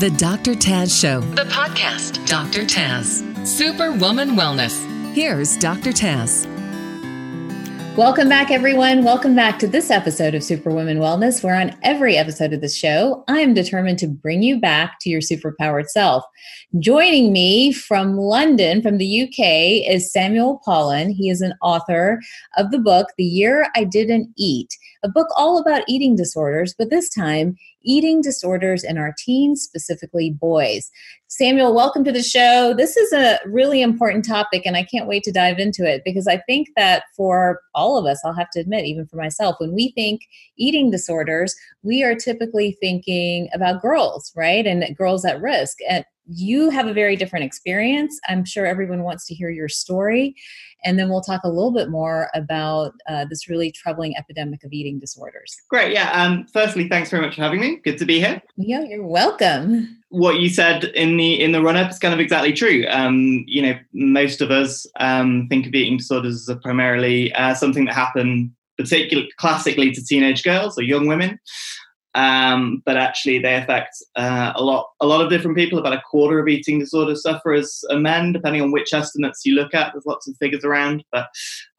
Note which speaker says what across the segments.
Speaker 1: The Dr. Taz Show, the podcast. Dr. Taz, Superwoman Wellness. Here's Dr. Taz.
Speaker 2: Welcome back, everyone. Welcome back to this episode of Superwoman Wellness, where on every episode of the show, I am determined to bring you back to your superpowered self. Joining me from London, from the UK, is Samuel Pollen. He is an author of the book, The Year I Didn't Eat, a book all about eating disorders, but this time, eating disorders in our teens, specifically boys. Samuel, welcome to the show. This is a really important topic, and I can't wait to dive into it because I think that for all of us, I'll have to admit, even for myself, when we think eating disorders, we are typically thinking about girls, right? And girls at risk. And you have a very different experience. I'm sure everyone wants to hear your story. And then we'll talk a little bit more about uh, this really troubling epidemic of eating disorders.
Speaker 3: Great. Yeah. Um, firstly, thanks very much for having me. Good to be here.
Speaker 2: Yeah, you're welcome.
Speaker 3: What you said in the in the run up is kind of exactly true. Um, you know, most of us um, think of eating disorders as primarily uh, something that happen particularly classically to teenage girls or young women um, but actually they affect uh, a lot a lot of different people. About a quarter of eating disorder sufferers are men, depending on which estimates you look at. There's lots of figures around, but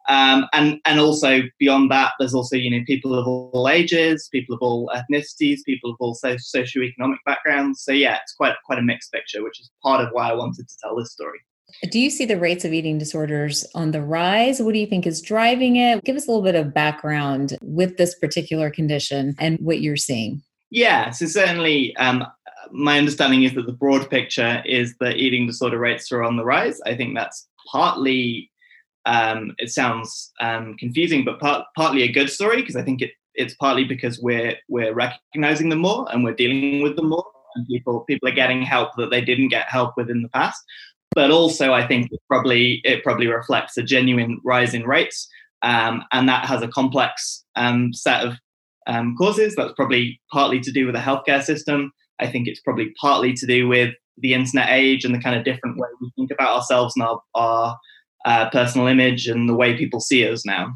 Speaker 3: um, and and also beyond that, there's also you know people of all ages, people of all ethnicities, people of all socioeconomic backgrounds. So yeah, it's quite quite a mixed picture, which is part of why I wanted to tell this story.
Speaker 2: Do you see the rates of eating disorders on the rise? What do you think is driving it? Give us a little bit of background with this particular condition and what you're seeing.
Speaker 3: Yeah, so certainly um, my understanding is that the broad picture is that eating disorder rates are on the rise. I think that's partly, um, it sounds um, confusing, but part, partly a good story because I think it, it's partly because we're we're recognizing them more and we're dealing with them more, and people people are getting help that they didn't get help with in the past but also I think it probably it probably reflects a genuine rise in rates, um, and that has a complex um, set of um, causes. That's probably partly to do with the healthcare system. I think it's probably partly to do with the internet age and the kind of different way we think about ourselves and our, our uh, personal image and the way people see us now.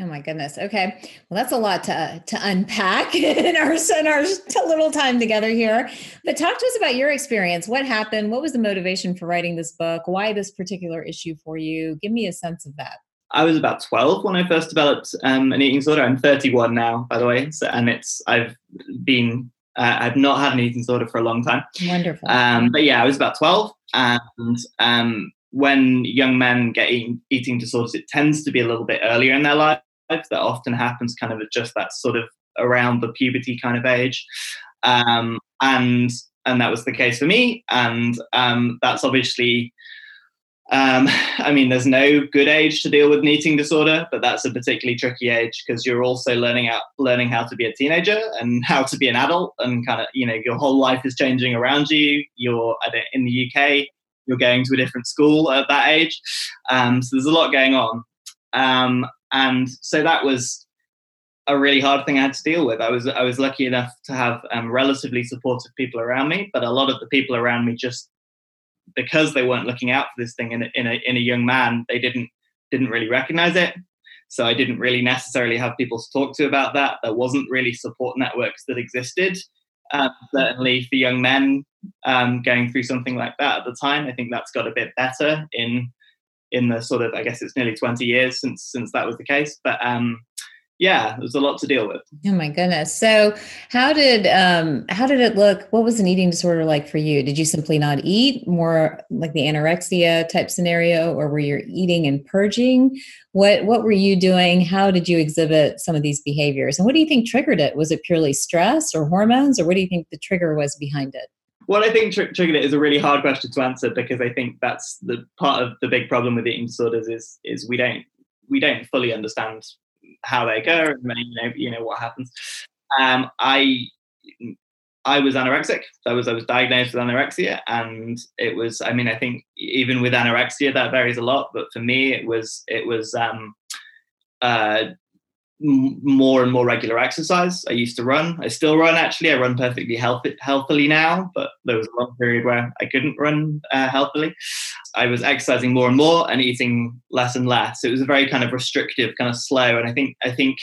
Speaker 2: Oh my goodness. Okay. Well, that's a lot to to unpack in our in our little time together here. But talk to us about your experience. What happened? What was the motivation for writing this book? Why this particular issue for you? Give me a sense of that.
Speaker 3: I was about 12 when I first developed um, an eating disorder. I'm 31 now, by the way. So, and it's I've been uh, I've not had an eating disorder for a long time.
Speaker 2: Wonderful.
Speaker 3: Um, but yeah, I was about 12, and um, when young men get eating, eating disorders, it tends to be a little bit earlier in their life. That often happens kind of at just that sort of around the puberty kind of age. Um, and and that was the case for me. And um, that's obviously, um, I mean, there's no good age to deal with an eating disorder, but that's a particularly tricky age because you're also learning out learning how to be a teenager and how to be an adult, and kind of you know your whole life is changing around you. You're in the UK you're going to a different school at that age. Um, so there's a lot going on. Um, and so that was a really hard thing I had to deal with. I was I was lucky enough to have um, relatively supportive people around me, but a lot of the people around me just because they weren't looking out for this thing in a, in a, in a young man, they didn't didn't really recognize it. So I didn't really necessarily have people to talk to about that. There wasn't really support networks that existed um, certainly for young men um, going through something like that at the time. I think that's got a bit better in in the sort of I guess it's nearly 20 years since since that was the case. But um, yeah, there's a lot to deal with.
Speaker 2: Oh my goodness. So how did um how did it look? What was an eating disorder like for you? Did you simply not eat more like the anorexia type scenario or were you eating and purging? What what were you doing? How did you exhibit some of these behaviors? And what do you think triggered it? Was it purely stress or hormones or what do you think the trigger was behind it?
Speaker 3: Well, I think tr- triggered it is a really hard question to answer because I think that's the part of the big problem with eating disorders is is we don't we don't fully understand how they go and you know you know what happens. Um, I I was anorexic. I was I was diagnosed with anorexia, and it was. I mean, I think even with anorexia that varies a lot, but for me, it was it was um, uh, more and more regular exercise. I used to run. I still run. Actually, I run perfectly healthy, healthily now. But there was a long period where I couldn't run uh, healthily. I was exercising more and more and eating less and less. It was a very kind of restrictive, kind of slow. And I think I think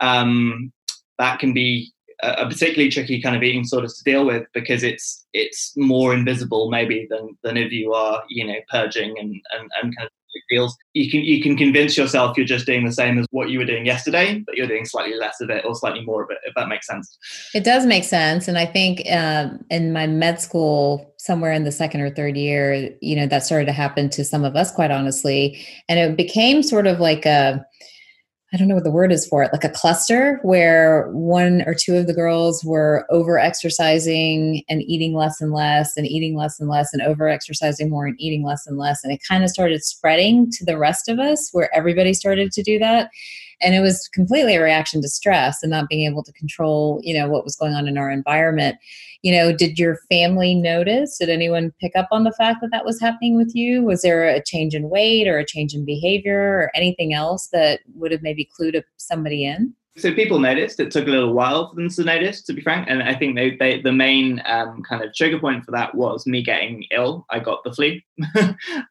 Speaker 3: um, that can be a particularly tricky kind of eating disorders to deal with because it's it's more invisible maybe than than if you are you know purging and and, and kind of feels you can you can convince yourself you're just doing the same as what you were doing yesterday but you're doing slightly less of it or slightly more of it if that makes sense.
Speaker 2: It does make sense. And i think um, in my med school somewhere in the second or third year you know that started to happen to some of us quite honestly. And it became sort of like a I don't know what the word is for it, like a cluster where one or two of the girls were over exercising and eating less and less and eating less and less and over exercising more and eating less and less. And it kind of started spreading to the rest of us where everybody started to do that and it was completely a reaction to stress and not being able to control you know what was going on in our environment. You know did your family notice? Did anyone pick up on the fact that that was happening with you? Was there a change in weight or a change in behavior or anything else that would have maybe clued somebody in
Speaker 3: so people noticed. It took a little while for them to notice, to be frank. And I think they, they the main um, kind of trigger point for that was me getting ill. I got the flu,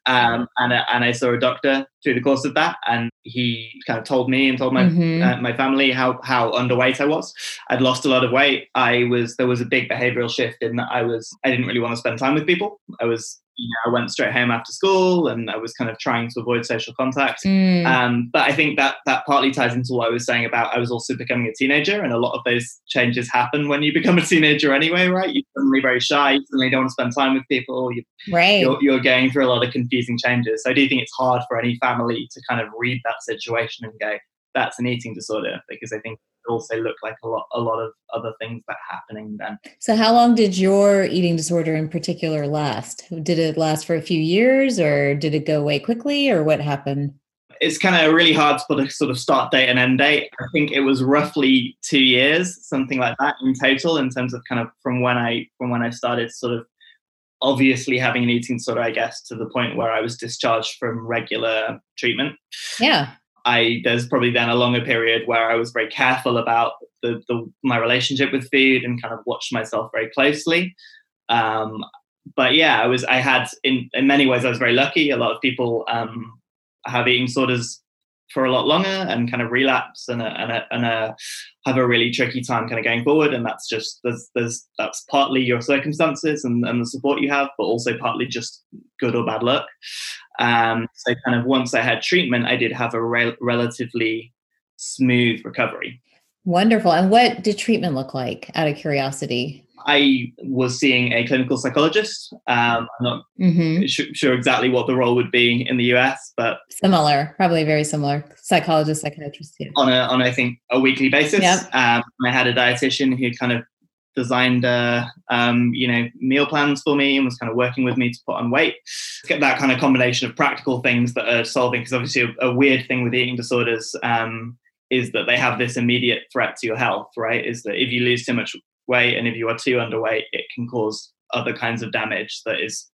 Speaker 3: um, and and I saw a doctor through the course of that, and he kind of told me and told my mm-hmm. uh, my family how how underweight I was. I'd lost a lot of weight. I was there was a big behavioural shift in that I was I didn't really want to spend time with people. I was you know, I went straight home after school and I was kind of trying to avoid social contact. Mm. Um, but I think that that partly ties into what I was saying about I was also becoming a teenager, and a lot of those changes happen when you become a teenager anyway, right? You're suddenly very shy, you suddenly don't want to spend time with people, you,
Speaker 2: right.
Speaker 3: You're, you're going through a lot of confusing changes. So I do think it's hard for any family to kind of read that situation and go, that's an eating disorder, because I think also look like a lot a lot of other things that are happening then.
Speaker 2: So how long did your eating disorder in particular last? Did it last for a few years or did it go away quickly or what happened?
Speaker 3: It's kind of really hard to put a sort of start date and end date. I think it was roughly two years, something like that in total, in terms of kind of from when I from when I started sort of obviously having an eating disorder, I guess, to the point where I was discharged from regular treatment.
Speaker 2: Yeah.
Speaker 3: I there's probably then a longer period where I was very careful about the, the my relationship with food and kind of watched myself very closely. Um, but yeah, I was I had in in many ways I was very lucky. A lot of people um, have eating disorders for a lot longer and kind of relapse and a, and, a, and a, have a really tricky time kind of going forward and that's just there's there's that's partly your circumstances and, and the support you have but also partly just good or bad luck um, so kind of once I had treatment, I did have a re- relatively smooth recovery.
Speaker 2: Wonderful. And what did treatment look like out of curiosity?
Speaker 3: I was seeing a clinical psychologist. Um, I'm not mm-hmm. sure exactly what the role would be in the US, but
Speaker 2: similar, probably very similar. Psychologist, psychiatrist, yeah.
Speaker 3: On a on I think a weekly basis. Yep. Um, I had a dietitian who kind of designed uh, um, you know meal plans for me and was kind of working with me to put on weight get that kind of combination of practical things that are solving because obviously a, a, weird thing with eating disorders um, is that they have this immediate threat to your health right is that if you lose too much weight and if you are too underweight it can cause other kinds of damage that is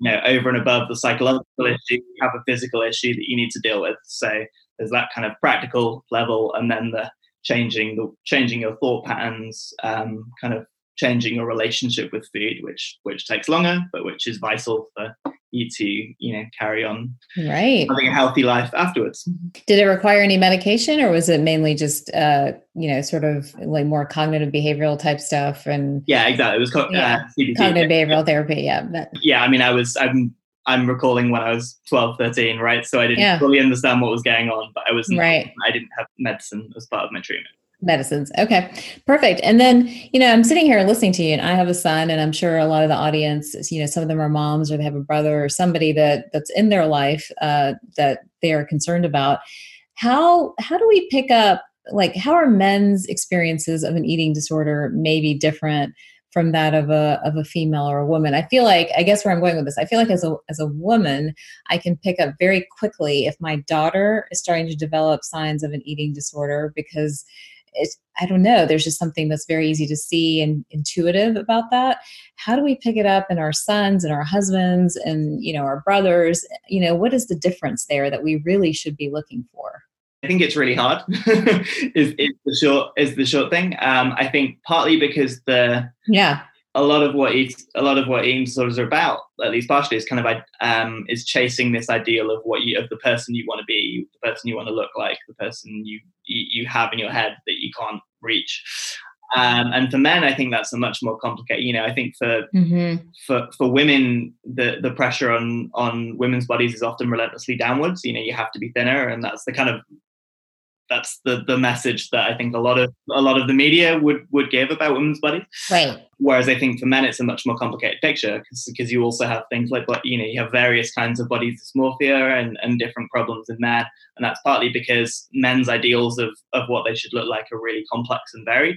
Speaker 3: you know over and above the psychological issue. You have a physical issue that you need to deal with. So there's that kind of practical level and then the changing the changing your thought patterns, um, kind of changing your relationship with food, which which takes longer, but which is vital for you to you know carry on
Speaker 2: right
Speaker 3: having a healthy life afterwards.
Speaker 2: Did it require any medication, or was it mainly just uh, you know sort of like more cognitive behavioral type stuff? And
Speaker 3: yeah, exactly. It was co-
Speaker 2: yeah. uh, cognitive behavioral therapy. Yeah.
Speaker 3: That. Yeah, I mean, I was I'm I'm recalling when I was 12, 13, right? So I didn't yeah. fully understand what was going on, but I was
Speaker 2: right.
Speaker 3: I didn't have medicine as part of my treatment.
Speaker 2: Medicines. Okay. Perfect. And then, you know, I'm sitting here listening to you and I have a son and I'm sure a lot of the audience, you know, some of them are moms or they have a brother or somebody that that's in their life uh, that they are concerned about. How how do we pick up like how are men's experiences of an eating disorder maybe different from that of a of a female or a woman. I feel like I guess where I'm going with this, I feel like as a as a woman, I can pick up very quickly if my daughter is starting to develop signs of an eating disorder because it's I don't know, there's just something that's very easy to see and intuitive about that. How do we pick it up in our sons and our husbands and you know our brothers? You know, what is the difference there that we really should be looking for?
Speaker 3: I think it's really hard. is, is the short is the short thing. Um, I think partly because the
Speaker 2: yeah
Speaker 3: a lot of what eat, a lot of what eating disorders are about, at least partially, is kind of um, is chasing this ideal of what you of the person you want to be, the person you want to look like, the person you you have in your head that you can't reach. Um, and for men, I think that's a much more complicated. You know, I think for mm-hmm. for for women, the the pressure on on women's bodies is often relentlessly downwards. You know, you have to be thinner, and that's the kind of that's the the message that I think a lot of a lot of the media would would give about women's bodies.
Speaker 2: Right.
Speaker 3: Whereas I think for men it's a much more complicated picture because you also have things like you know you have various kinds of body dysmorphia and, and different problems in men, and that's partly because men's ideals of of what they should look like are really complex and varied.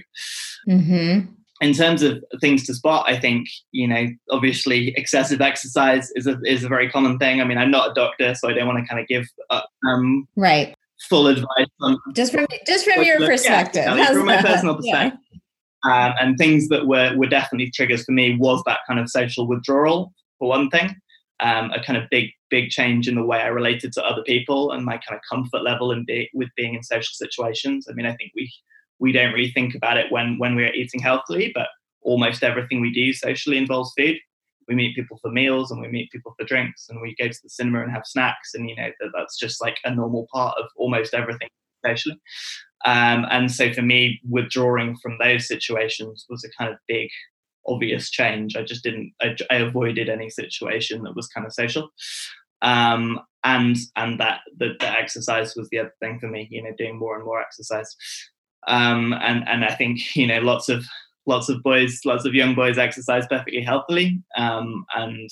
Speaker 3: Mm-hmm. In terms of things to spot, I think you know obviously excessive exercise is a is a very common thing. I mean, I'm not a doctor, so I don't want to kind of give uh, um,
Speaker 2: right
Speaker 3: full advice on
Speaker 2: just from just from your perspective.
Speaker 3: Yeah, from my personal perspective. Yeah. Um, and things that were were definitely triggers for me was that kind of social withdrawal for one thing, um, a kind of big big change in the way I related to other people and my kind of comfort level in be, with being in social situations. I mean, I think we we don't really think about it when when we're eating healthily, but almost everything we do socially involves food we meet people for meals and we meet people for drinks and we go to the cinema and have snacks and you know that that's just like a normal part of almost everything socially um, and so for me withdrawing from those situations was a kind of big obvious change. I just didn't i, I avoided any situation that was kind of social. Um, and and that the, the, exercise was the other thing for me you know doing more and more exercise. Um, and and i think you know lots of lots of boys, lots of young boys exercise perfectly healthily. Um, and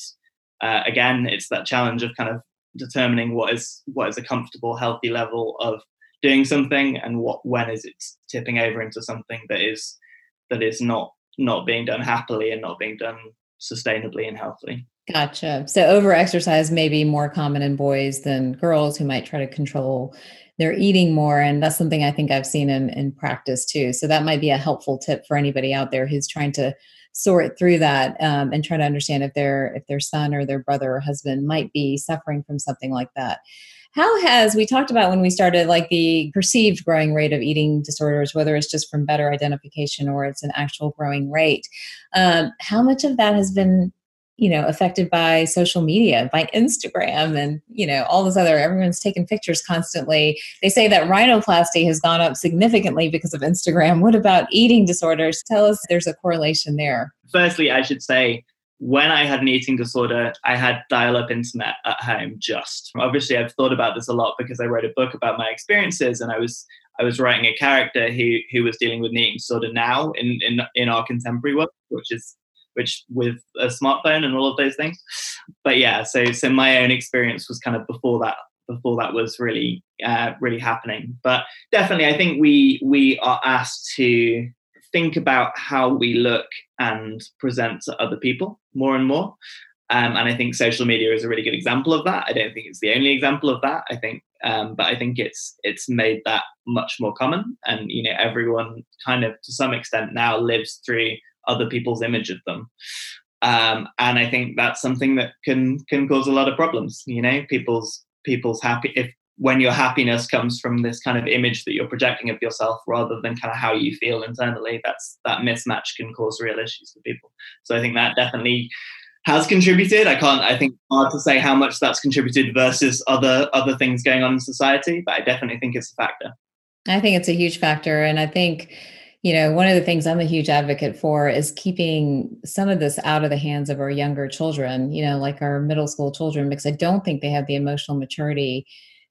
Speaker 3: uh, again, it's that challenge of kind of determining what is what is a comfortable, healthy level of doing something, and what when is it tipping over into something that is that is not not being done happily and not being done sustainably and healthily.
Speaker 2: Gotcha. So over exercise may be more common in boys than girls who might try to control they're eating more and that's something i think i've seen in, in practice too. So that might be a helpful tip for anybody out there who's trying to sort through that um, and try to understand if their if their son or their brother or husband might be suffering from something like that. How has we talked about when we started like the perceived growing rate of eating disorders whether it's just from better identification or it's an actual growing rate um, how much of that has been you know affected by social media by instagram and you know all this other everyone's taking pictures constantly. They say that rhinoplasty has gone up significantly because of instagram. What about eating disorders? Tell us there's a correlation there.
Speaker 3: Firstly i should say when I had an eating disorder, I had dial up internet at home just. Obviously, I've thought about this a lot because I wrote a book about my experiences and I was I was writing a character who who was dealing with an eating disorder now in, in, in our contemporary world, which is which with a smartphone and all of those things. But yeah, so so my own experience was kind of before that before that was really uh, really happening. But definitely, I think we we are asked to think about how we look and present to other people more and more. Um, and I think social media is a really good example of that. I don't think it's the only example of that. I think, um, but I think it's it's made that much more common. And you know, everyone kind of to some extent now lives through other people's image of them. Um, and I think that's something that can can cause a lot of problems. You know, people's people's happy if when your happiness comes from this kind of image that you're projecting of yourself rather than kind of how you feel internally, that's that mismatch can cause real issues for people. So I think that definitely has contributed. I can't. I think hard to say how much that's contributed versus other other things going on in society, but I definitely think it's a factor.
Speaker 2: I think it's a huge factor, and I think you know, one of the things I'm a huge advocate for is keeping some of this out of the hands of our younger children, you know, like our middle school children, because I don't think they have the emotional maturity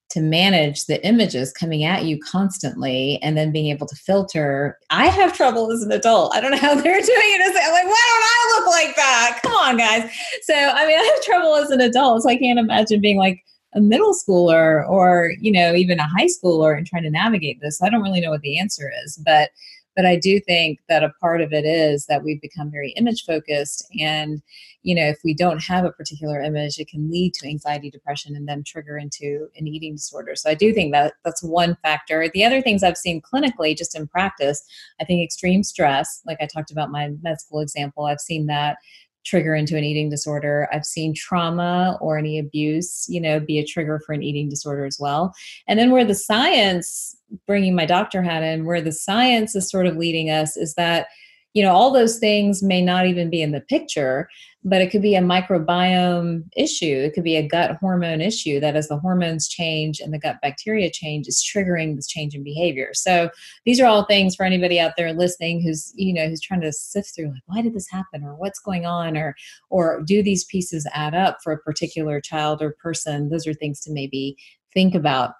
Speaker 2: to manage the images coming at you constantly and then being able to filter. I have trouble as an adult. I don't know how they're doing it. I'm like, why don't I look like that? Come on, guys. So, I mean, I have trouble as an adult. So I can't imagine being like, a middle schooler or you know even a high schooler and trying to navigate this i don't really know what the answer is but but i do think that a part of it is that we've become very image focused and you know if we don't have a particular image it can lead to anxiety depression and then trigger into an eating disorder so i do think that that's one factor the other things i've seen clinically just in practice i think extreme stress like i talked about my med school example i've seen that trigger into an eating disorder. I've seen trauma or any abuse, you know, be a trigger for an eating disorder as well. And then where the science, bringing my doctor hat in, where the science is sort of leading us is that you know all those things may not even be in the picture but it could be a microbiome issue. It could be a gut hormone issue that as the hormones change and the gut bacteria change is triggering this change in behavior. So these are all things for anybody out there listening who's you know who's trying to sift through like why did this happen? Or what's going on? Or or do these pieces add up for a particular child or person? Those are things to maybe think about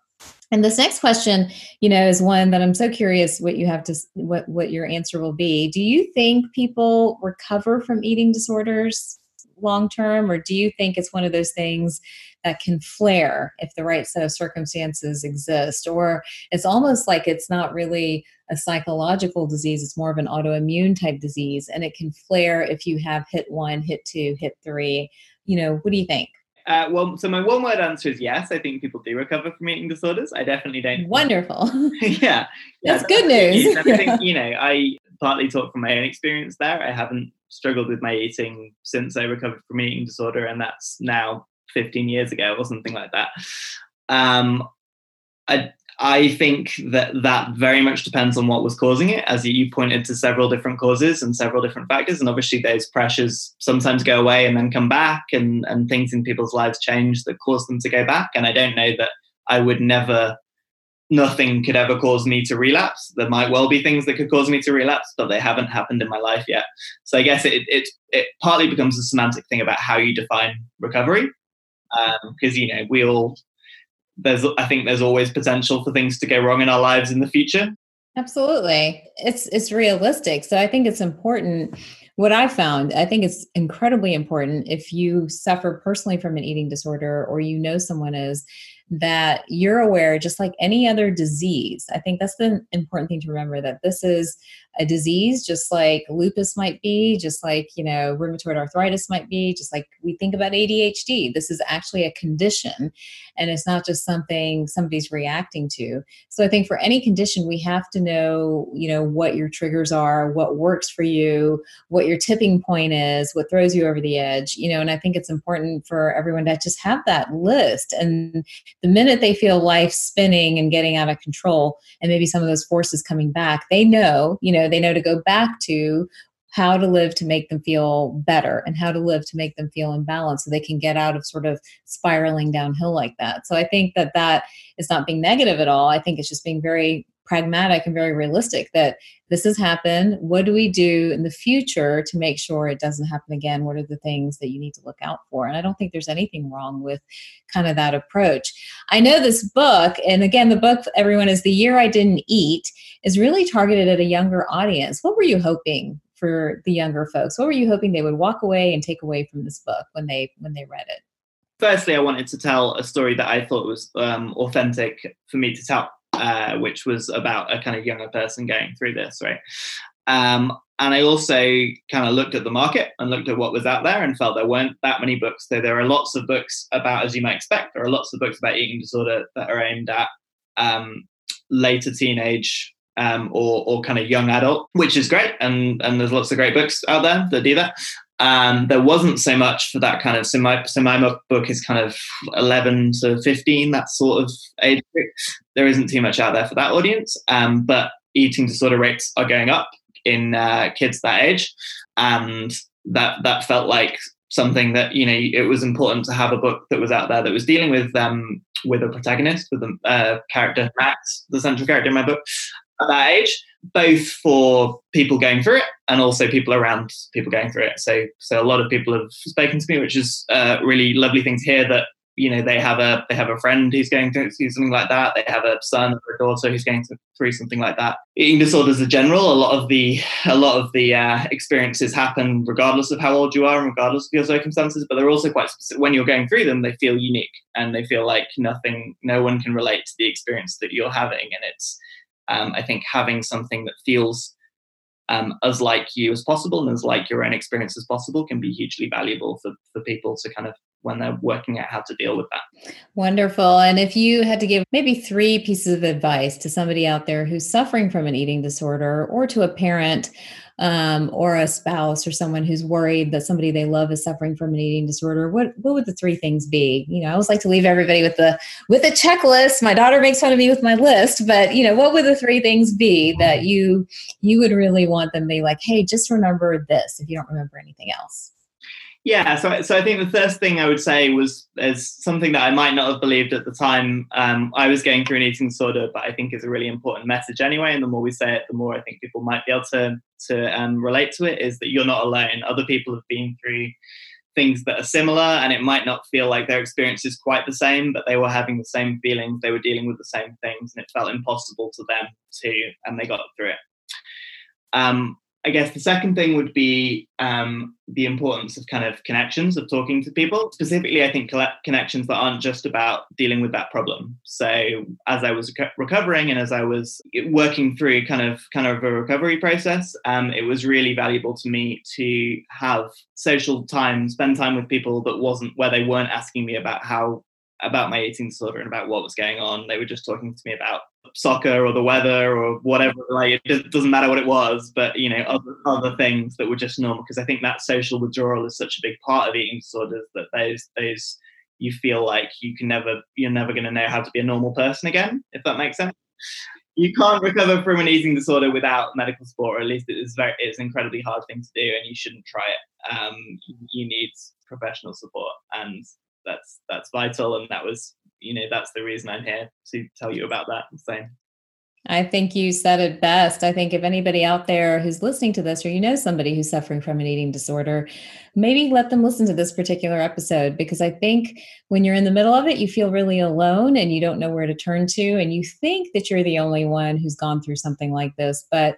Speaker 2: and this next question, you know, is one that I'm so curious what you have to what what your answer will be. Do you think people recover from eating disorders long term or do you think it's one of those things that can flare if the right set of circumstances exist? Or it's almost like it's not really a psychological disease it's more of an autoimmune type disease and it can flare if you have hit 1 hit 2 hit 3 you know what do you think
Speaker 3: uh, well, so my one word answer is yes. I think people do recover from eating disorders. I definitely don't.
Speaker 2: Wonderful.
Speaker 3: yeah,
Speaker 2: that's good news.
Speaker 3: I think you know, I partly talk from my own experience there. I haven't struggled with my eating since I recovered from eating disorder, and that's now 15 years ago or something like that. Um, I I think that that very much depends on what was causing it. As you pointed to several different causes and several different factors, and obviously those pressures sometimes go away and then come back, and and things in people's lives change that cause them to go back. And I don't know that I would never, nothing could ever cause me to relapse. There might well be things that could cause me to relapse, but they haven't happened in my life yet. So I guess it it it partly becomes a semantic thing about how you define recovery, because um, you know we all there's I think there's always potential for things to go wrong in our lives in the future.
Speaker 2: Absolutely. It's it's realistic. So I think it's important what I found, I think it's incredibly important if you suffer personally from an eating disorder or you know someone is that you're aware just like any other disease. I think that's the important thing to remember that this is a disease just like lupus might be just like you know rheumatoid arthritis might be just like we think about adhd this is actually a condition and it's not just something somebody's reacting to. So i think for any condition we have to know you know what your triggers are what works for you what your tipping point is what throws you over the edge you know and i think it's important for everyone to just have that list. And the minute they feel life spinning and getting out of control and maybe some of those forces coming back they know you know know they know to go back to how to live to make them feel better and how to live to make them feel in balance so they can get out of sort of spiraling downhill like that. So i think that that is not being negative at all. I think it's just being very pragmatic and very realistic that this has happened. What do we do in the future to make sure it doesn't happen again? What are the things that you need to look out for? And I don't think there's anything wrong with kind of that approach. I know this book, and again, the book, everyone, is The Year I Didn't Eat, is really targeted at a younger audience. What were you hoping? for the younger folks what were you hoping they would walk away and take away from this book when they when they read it
Speaker 3: firstly i wanted to tell a story that i thought was um, authentic for me to tell uh, which was about a kind of younger person going through this, right? Um, and I also kind of looked at the market and looked at what was out there and felt there weren't that many books. So there are lots of books about, as you might expect, there are lots of books about eating disorder that are aimed at um, later teenage um, or, or kind of young adult, which is great. And, and there's lots of great books out there that do that. Um, there wasn't so much for that kind of so my so my book is kind of 11 to 15 that sort of age group. There isn't too much out there for that audience um, but eating disorder rates are going up in uh, kids that age. And that that felt like something that you know it was important to have a book that was out there that was dealing with um with a protagonist with a uh, character max the central character in my book at that age both for people going through it and also people around people going through it. So, so a lot of people have spoken to me, which is a really lovely thing to hear. That you know they have a they have a friend who's going through something like that. They have a son or a daughter who's going through something like that. Eating disorders in general, a lot of the a lot of the uh, experiences happen regardless of how old you are and regardless of your circumstances. But they're also quite specific. When you're going through them, they feel unique and they feel like nothing, no one can relate to the experience that you're having, and it's um, I think having something that feels um, as like you as possible and as like your own experience as possible can be hugely valuable for, for people to kind of when they're working out how to deal with that.
Speaker 2: Wonderful. And if you had to give maybe three pieces of advice to somebody out there who's suffering from an eating disorder or to a parent um, or a spouse or someone who's worried that somebody they love is suffering from an eating disorder, what what would the three things be? You know, I always like to leave everybody with the with a checklist. My daughter makes fun of me with my list, but you know, what would the three things be that you you would really want them to be like, hey, just remember this if you don't remember anything else?
Speaker 3: Yeah, so so I think the first thing I would say was as something that I might not have believed at the time. Um, I was going through an eating disorder, but I think is a really important message anyway. And the more we say it, the more I think people might be able to to um, relate to it. Is that you're not alone. Other people have been through things that are similar, and it might not feel like their experience is quite the same, but they were having the same feelings. They were dealing with the same things, and it felt impossible to them too, and they got through it. Um, I guess the second thing would be um, the importance of kind of connections, of talking to people. Specifically, I think connections that aren't just about dealing with that problem. So, as I was recovering and as I was working through kind of kind of a recovery process, um, it was really valuable to me to have social time, spend time with people that wasn't where they weren't asking me about how about my eating disorder and about what was going on. They were just talking to me about soccer or the weather or whatever. Like it doesn't matter what it was, but you know, other other things that were just normal. Because I think that social withdrawal is such a big part of eating disorders that those those you feel like you can never you're never going to know how to be a normal person again, if that makes sense. You can't recover from an eating disorder without medical support, or at least it is very it's an incredibly hard thing to do, and you shouldn't try it. Um, you need professional support, and that's that's vital and that was you know that's the reason i'm here to tell you about that
Speaker 2: I think you said it best. I think if anybody out there who's listening to this, or you know somebody who's suffering from an eating disorder, maybe let them listen to this particular episode because I think when you're in the middle of it, you feel really alone and you don't know where to turn to. And you think that you're the only one who's gone through something like this. But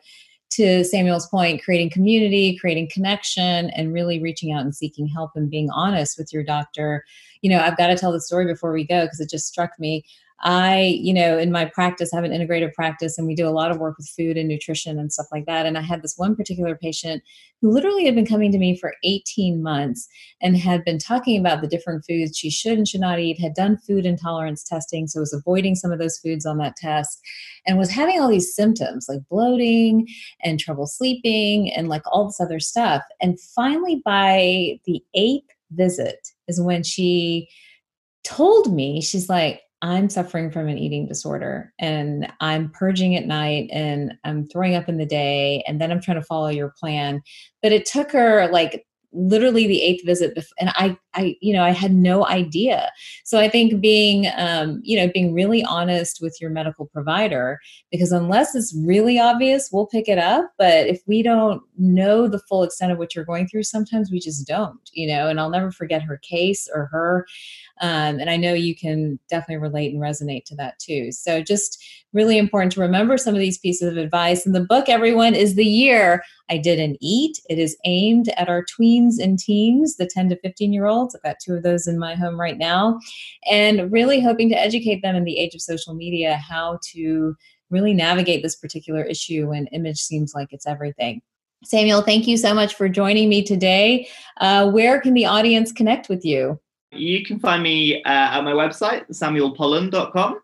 Speaker 2: to Samuel's point, creating community, creating connection, and really reaching out and seeking help and being honest with your doctor. You know, I've got to tell the story before we go because it just struck me. I, you know, in my practice, have an integrative practice and we do a lot of work with food and nutrition and stuff like that. And I had this one particular patient who literally had been coming to me for 18 months and had been talking about the different foods she should and should not eat, had done food intolerance testing, so was avoiding some of those foods on that test, and was having all these symptoms like bloating and trouble sleeping and like all this other stuff. And finally, by the eighth visit, is when she told me, she's like, I'm suffering from an eating disorder and I'm purging at night and I'm throwing up in the day and then I'm trying to follow your plan. But it took her like literally the eighth visit and i i you know i had no idea. So i think being um, you know being really honest with your medical provider because unless it's really obvious we'll pick it up but if we don't know the full extent of what you're going through sometimes we just don't you know and i'll never forget her case or her um, and i know you can definitely relate and resonate to that too so just really important to remember some of these pieces of advice and the book everyone is the year I didn't eat. It is aimed at our tweens and teens, the 10 to 15 year olds. I've got two of those in my home right now, and really hoping to educate them in the age of social media how to really navigate this particular issue when image seems like it's everything. Samuel, thank you so much for joining me today. Uh, where can the audience connect with you?
Speaker 3: You can find me uh, at my website, samuelpollen.com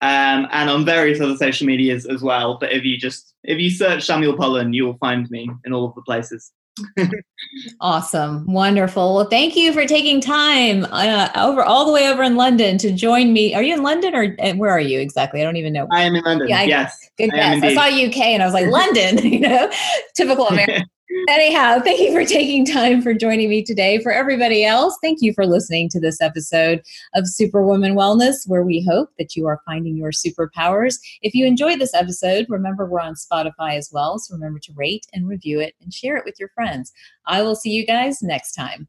Speaker 3: um, and on various other social medias as well. But if you just if you search Samuel Pollen, you will find me in all of the places.
Speaker 2: awesome, wonderful. Well, thank you for taking time uh, over all the way over in London to join me. Are you in London or where are you exactly? I don't even know.
Speaker 3: I am in London. Yeah, yes,
Speaker 2: good guess. I, I saw UK and I was like London. You know, typical American. Anyhow, thank you for taking time for joining me today. For everybody else, thank you for listening to this episode of Superwoman Wellness, where we hope that you are finding your superpowers. If you enjoyed this episode, remember we're on Spotify as well. So remember to rate and review it and share it with your friends. I will see you guys next time.